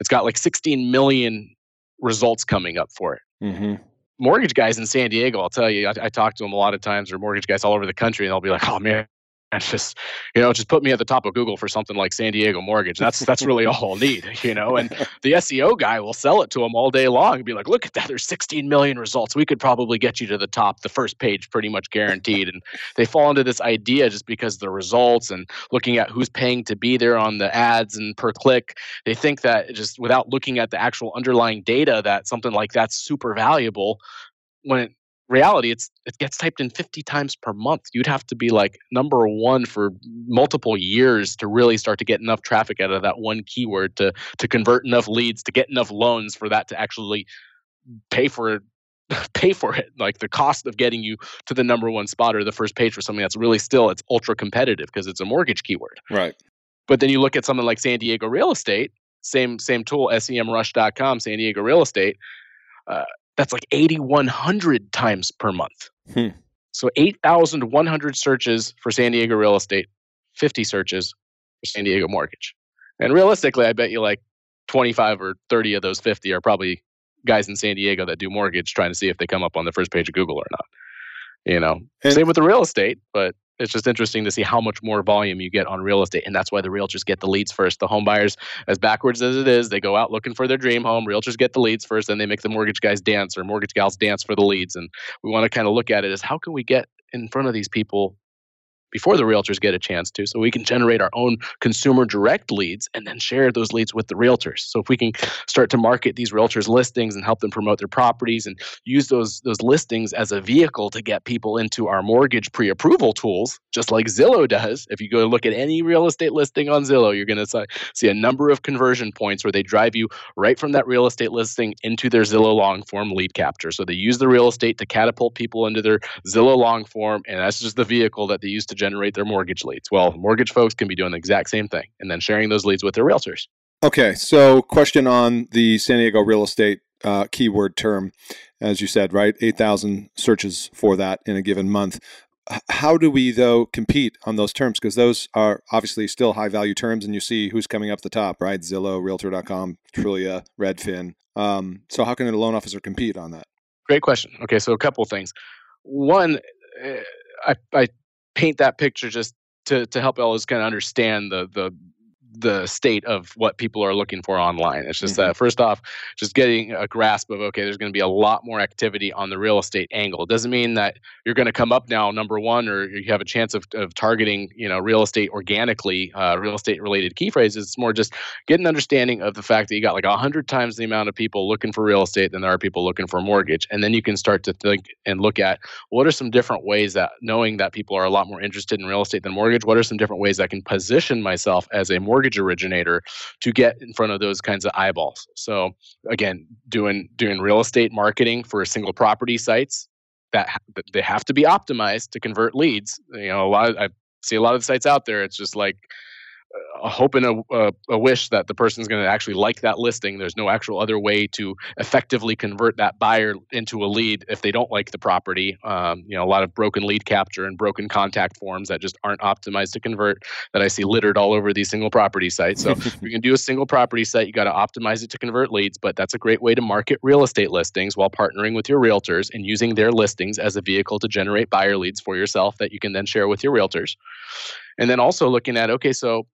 It's got like 16 million results coming up for it. Mm-hmm. Mortgage guys in San Diego, I'll tell you, I, I talk to them a lot of times, or mortgage guys all over the country, and they'll be like, "Oh man, and just you know just put me at the top of google for something like san diego mortgage. That's that's really all i'll need you know and the seo guy will sell it to them all day long and be like look at that there's 16 million results. We could probably get you to the top the first page pretty much guaranteed. And they fall into this idea just because the results and looking at who's paying to be there on the ads and per click they think that just without looking at the actual underlying data that something like that's super valuable when it reality it's it gets typed in 50 times per month. You'd have to be like number one for multiple years to really start to get enough traffic out of that one keyword to to convert enough leads to get enough loans for that to actually pay for it pay for it. Like the cost of getting you to the number one spot or the first page for something that's really still it's ultra competitive because it's a mortgage keyword. Right. But then you look at something like san diego real estate same same tool semrush.com san diego real estate uh, that's like 8,100 times per month. Hmm. So 8,100 searches for San Diego real estate, 50 searches for San Diego mortgage. And realistically, I bet you like 25 or 30 of those 50 are probably guys in San Diego that do mortgage trying to see if they come up on the first page of Google or not. You know, and, same with the real estate, but it's just interesting to see how much more volume you get on real estate. And that's why the realtors get the leads first. The home buyers, as backwards as it is, they go out looking for their dream home. Realtors get the leads first, and they make the mortgage guys dance or mortgage gals dance for the leads. And we want to kind of look at it as how can we get in front of these people before the realtors get a chance to so we can generate our own consumer direct leads and then share those leads with the realtors. So if we can start to market these realtors listings and help them promote their properties and use those those listings as a vehicle to get people into our mortgage pre-approval tools just like zillow does if you go look at any real estate listing on zillow you're going to see a number of conversion points where they drive you right from that real estate listing into their zillow long form lead capture. So they use the real estate to catapult people into their zillow long form and that's just the vehicle that they use to generate their mortgage leads. Well, mortgage folks can be doing the exact same thing and then sharing those leads with their realtors. Okay, so question on the San Diego real estate uh, keyword term, as you said, right? 8,000 searches for that in a given month. How do we, though, compete on those terms? Because those are obviously still high value terms, and you see who's coming up the top, right? Zillow, Realtor.com, Trulia, Redfin. Um, so, how can a loan officer compete on that? Great question. Okay, so a couple things. One, eh, I, I paint that picture just to to help us kind of understand the the the state of what people are looking for online. It's just mm-hmm. that first off, just getting a grasp of okay, there's going to be a lot more activity on the real estate angle. It doesn't mean that you're going to come up now number one or you have a chance of, of targeting you know real estate organically, uh, real estate related key phrases. It's more just get an understanding of the fact that you got like a hundred times the amount of people looking for real estate than there are people looking for a mortgage, and then you can start to think and look at what are some different ways that knowing that people are a lot more interested in real estate than mortgage, what are some different ways I can position myself as a mortgage mortgage originator to get in front of those kinds of eyeballs. So again, doing doing real estate marketing for single property sites that they have to be optimized to convert leads. You know, a lot of, I see a lot of sites out there. It's just like a hope and a, a, a wish that the person's going to actually like that listing. There's no actual other way to effectively convert that buyer into a lead if they don't like the property. Um, you know, a lot of broken lead capture and broken contact forms that just aren't optimized to convert that I see littered all over these single property sites. So if you can do a single property site. You got to optimize it to convert leads, but that's a great way to market real estate listings while partnering with your realtors and using their listings as a vehicle to generate buyer leads for yourself that you can then share with your realtors. And then also looking at okay, so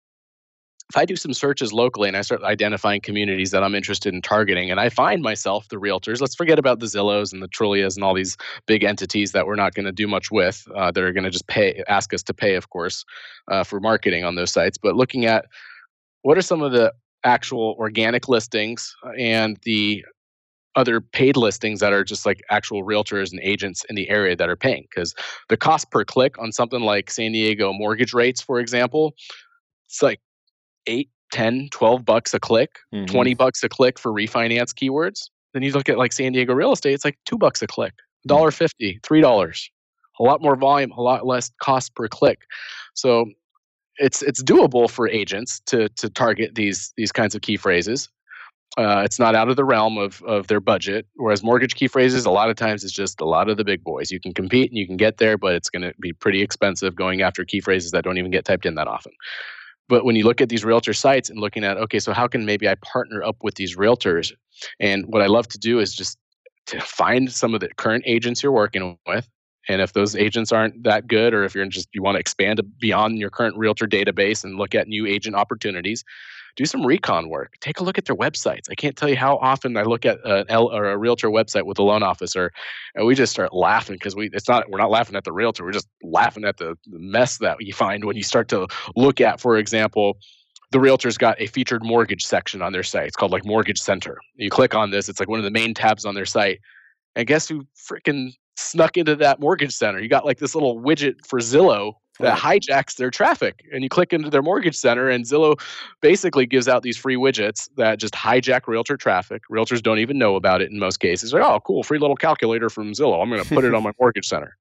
if I do some searches locally and I start identifying communities that I'm interested in targeting, and I find myself the realtors, let's forget about the Zillows and the Trulias and all these big entities that we're not going to do much with. Uh, that are going to just pay, ask us to pay, of course, uh, for marketing on those sites. But looking at what are some of the actual organic listings and the other paid listings that are just like actual realtors and agents in the area that are paying because the cost per click on something like San Diego mortgage rates, for example, it's like 8, 10, 12 bucks a click, mm-hmm. 20 bucks a click for refinance keywords. Then you look at like San Diego real estate, it's like 2 bucks a click, $1.50, mm-hmm. $3. A lot more volume, a lot less cost per click. So it's it's doable for agents to to target these these kinds of key phrases. Uh, it's not out of the realm of, of their budget. Whereas mortgage key phrases, a lot of times, it's just a lot of the big boys. You can compete and you can get there, but it's going to be pretty expensive going after key phrases that don't even get typed in that often. But when you look at these realtor sites and looking at, okay, so how can maybe I partner up with these realtors? And what I love to do is just to find some of the current agents you're working with. And if those agents aren't that good, or if you're just you want to expand beyond your current realtor database and look at new agent opportunities, do some recon work. Take a look at their websites. I can't tell you how often I look at an L or a realtor website with a loan officer, and we just start laughing because we it's not we're not laughing at the realtor. We're just laughing at the, the mess that you find when you start to look at, for example, the realtor's got a featured mortgage section on their site. It's called like Mortgage Center. You click on this, it's like one of the main tabs on their site. And guess who freaking snuck into that mortgage center. You got like this little widget for Zillow that hijacks their traffic. And you click into their mortgage center, and Zillow basically gives out these free widgets that just hijack realtor traffic. Realtors don't even know about it in most cases. Like, oh, cool, free little calculator from Zillow. I'm going to put it on my mortgage center.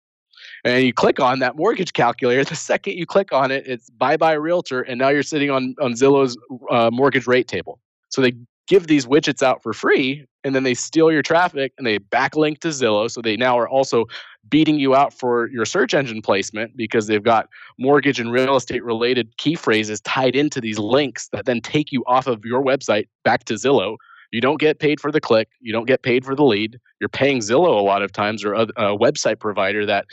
And you click on that mortgage calculator. The second you click on it, it's bye bye realtor, and now you're sitting on on Zillow's uh, mortgage rate table. So they give these widgets out for free and then they steal your traffic and they backlink to Zillow. So they now are also beating you out for your search engine placement because they've got mortgage and real estate related key phrases tied into these links that then take you off of your website back to Zillow. You don't get paid for the click. You don't get paid for the lead. You're paying Zillow a lot of times or a website provider that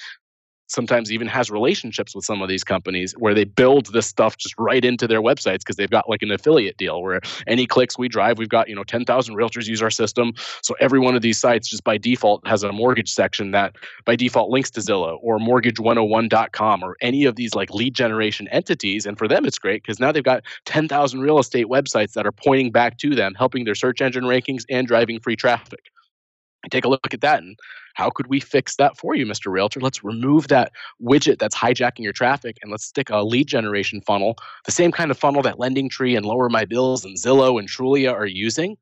sometimes even has relationships with some of these companies where they build this stuff just right into their websites because they've got like an affiliate deal where any clicks we drive, we've got, you know, 10,000 realtors use our system. So every one of these sites just by default has a mortgage section that by default links to Zillow or mortgage101.com or any of these like lead generation entities. And for them, it's great because now they've got 10,000 real estate websites that are pointing back to them, helping their search engine rankings and driving free traffic take a look at that and how could we fix that for you mr realtor? Let's remove that widget that's hijacking your traffic and let's stick a lead generation funnel the same kind of funnel that LendingTree and LowerMyBills and zillow and trulia are using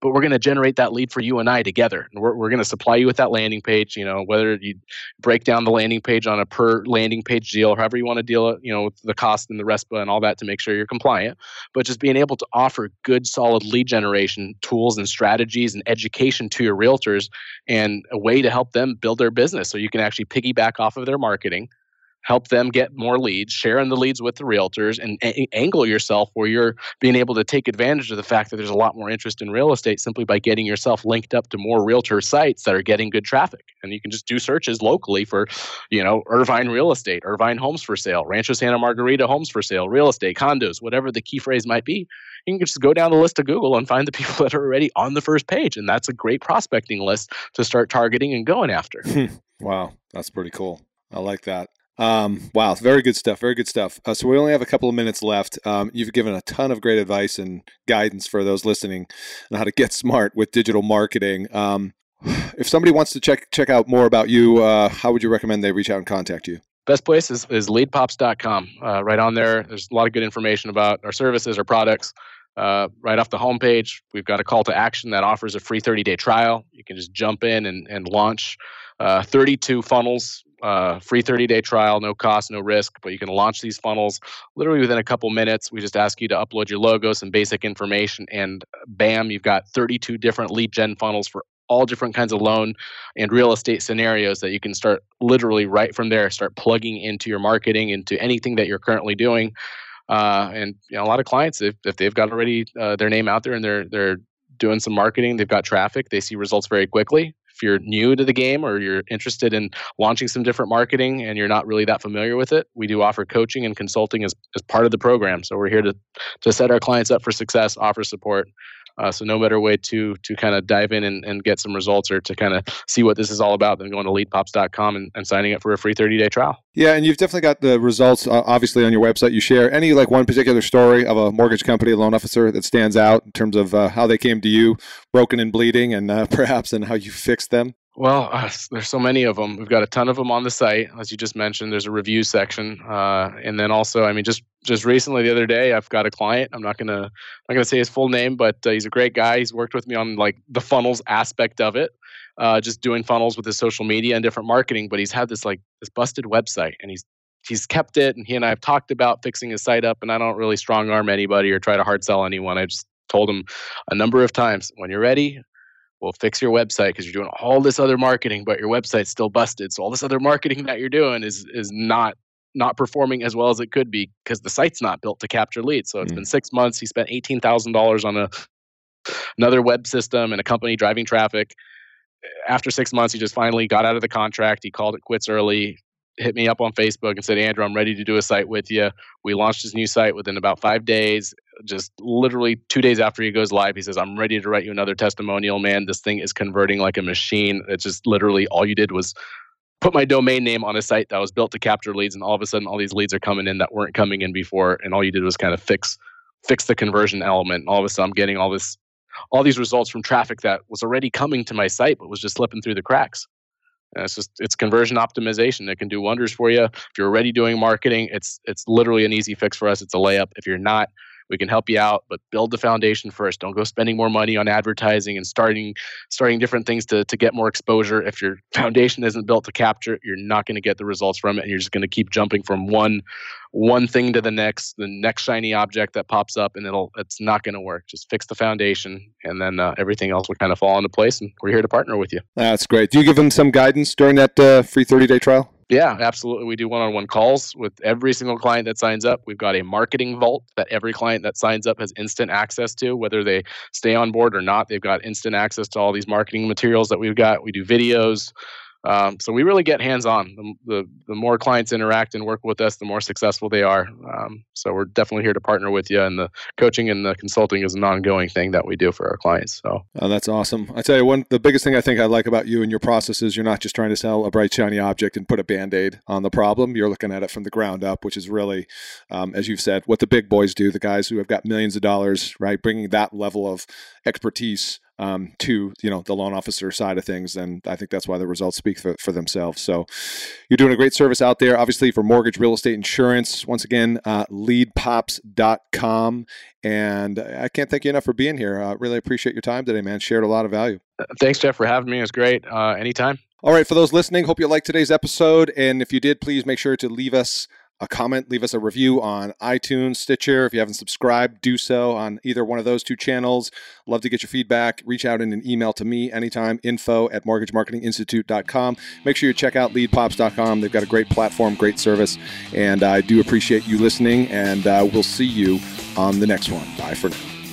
but we're going to generate that lead for you and I together. And we're, we're going to supply you with that landing page, you know, whether you break down the landing page on a per landing page deal, however you want to deal you know, with the cost and the RESPA and all that to make sure you're compliant. But just being able to offer good, solid lead generation tools and strategies and education to your realtors and a way to help them build their business so you can actually piggyback off of their marketing help them get more leads, sharing the leads with the realtors, and a- angle yourself where you're being able to take advantage of the fact that there's a lot more interest in real estate simply by getting yourself linked up to more realtor sites that are getting good traffic. And you can just do searches locally for, you know, Irvine real estate, Irvine homes for sale, Rancho Santa Margarita homes for sale, real estate, condos, whatever the key phrase might be. You can just go down the list of Google and find the people that are already on the first page. And that's a great prospecting list to start targeting and going after. wow, that's pretty cool. I like that. Um, wow, very good stuff. Very good stuff. Uh, so we only have a couple of minutes left. Um, you've given a ton of great advice and guidance for those listening on how to get smart with digital marketing. Um, if somebody wants to check check out more about you, uh, how would you recommend they reach out and contact you? Best place is, is leadpops.com. Uh, right on there, there's a lot of good information about our services, our products. Uh, right off the homepage, we've got a call to action that offers a free 30 day trial. You can just jump in and, and launch uh, 32 funnels uh, free 30 day trial, no cost, no risk, but you can launch these funnels literally within a couple minutes. We just ask you to upload your logo, some basic information, and bam, you've got 32 different lead gen funnels for all different kinds of loan and real estate scenarios that you can start literally right from there, start plugging into your marketing, into anything that you're currently doing. Uh, and you know, a lot of clients, if, if they've got already uh, their name out there and they're they're doing some marketing, they've got traffic, they see results very quickly if you're new to the game or you're interested in launching some different marketing and you're not really that familiar with it, we do offer coaching and consulting as, as part of the program. So we're here to, to set our clients up for success, offer support, uh, so no better way to to kind of dive in and, and get some results or to kind of see what this is all about than going to leadpops.com and, and signing up for a free 30 day trial. Yeah, and you've definitely got the results uh, obviously on your website. You share any like one particular story of a mortgage company loan officer that stands out in terms of uh, how they came to you, broken and bleeding, and uh, perhaps and how you fixed them. Well, uh, there's so many of them. We've got a ton of them on the site, as you just mentioned. There's a review section, uh, and then also, I mean, just just recently the other day, I've got a client. I'm not gonna I'm not gonna say his full name, but uh, he's a great guy. He's worked with me on like the funnels aspect of it, uh, just doing funnels with his social media and different marketing. But he's had this like this busted website, and he's he's kept it. And he and I have talked about fixing his site up. And I don't really strong arm anybody or try to hard sell anyone. I just told him a number of times when you're ready well fix your website because you're doing all this other marketing but your website's still busted so all this other marketing that you're doing is is not not performing as well as it could be because the site's not built to capture leads so it's mm. been six months he spent $18000 on a another web system and a company driving traffic after six months he just finally got out of the contract he called it quits early hit me up on Facebook and said, Andrew, I'm ready to do a site with you. We launched his new site within about five days. Just literally two days after he goes live, he says, I'm ready to write you another testimonial, man. This thing is converting like a machine. It's just literally all you did was put my domain name on a site that was built to capture leads, and all of a sudden all these leads are coming in that weren't coming in before. And all you did was kind of fix fix the conversion element. And all of a sudden I'm getting all this all these results from traffic that was already coming to my site but was just slipping through the cracks. And it's just it's conversion optimization. It can do wonders for you. If you're already doing marketing, it's it's literally an easy fix for us. It's a layup. If you're not, we can help you out but build the foundation first. Don't go spending more money on advertising and starting starting different things to, to get more exposure. If your foundation isn't built to capture it you're not going to get the results from it and you're just going to keep jumping from one one thing to the next the next shiny object that pops up and it'll it's not going to work. Just fix the foundation and then uh, everything else will kind of fall into place and we're here to partner with you. That's great. Do you give them some guidance during that uh, free 30 day trial yeah, absolutely. We do one on one calls with every single client that signs up. We've got a marketing vault that every client that signs up has instant access to, whether they stay on board or not. They've got instant access to all these marketing materials that we've got. We do videos. Um, so we really get hands on. The, the, the more clients interact and work with us, the more successful they are. Um, so we're definitely here to partner with you. And the coaching and the consulting is an ongoing thing that we do for our clients. So oh, that's awesome. I tell you, one the biggest thing I think I like about you and your process is you're not just trying to sell a bright shiny object and put a band aid on the problem. You're looking at it from the ground up, which is really, um, as you've said, what the big boys do. The guys who have got millions of dollars, right, bringing that level of expertise um, to you know the loan officer side of things, and I think that's why the results speak for, for themselves. So you're doing a great service out there, obviously for mortgage, real estate, insurance. Once again, uh, leadpops.com, and I can't thank you enough for being here. I uh, really appreciate your time today, man. Shared a lot of value. Thanks, Jeff, for having me. It was great. Uh, anytime. All right, for those listening, hope you liked today's episode, and if you did, please make sure to leave us a comment, leave us a review on iTunes, Stitcher. If you haven't subscribed, do so on either one of those two channels. Love to get your feedback. Reach out in an email to me anytime, info at mortgagemarketinginstitute.com. Make sure you check out leadpops.com. They've got a great platform, great service, and I do appreciate you listening, and uh, we'll see you on the next one. Bye for now.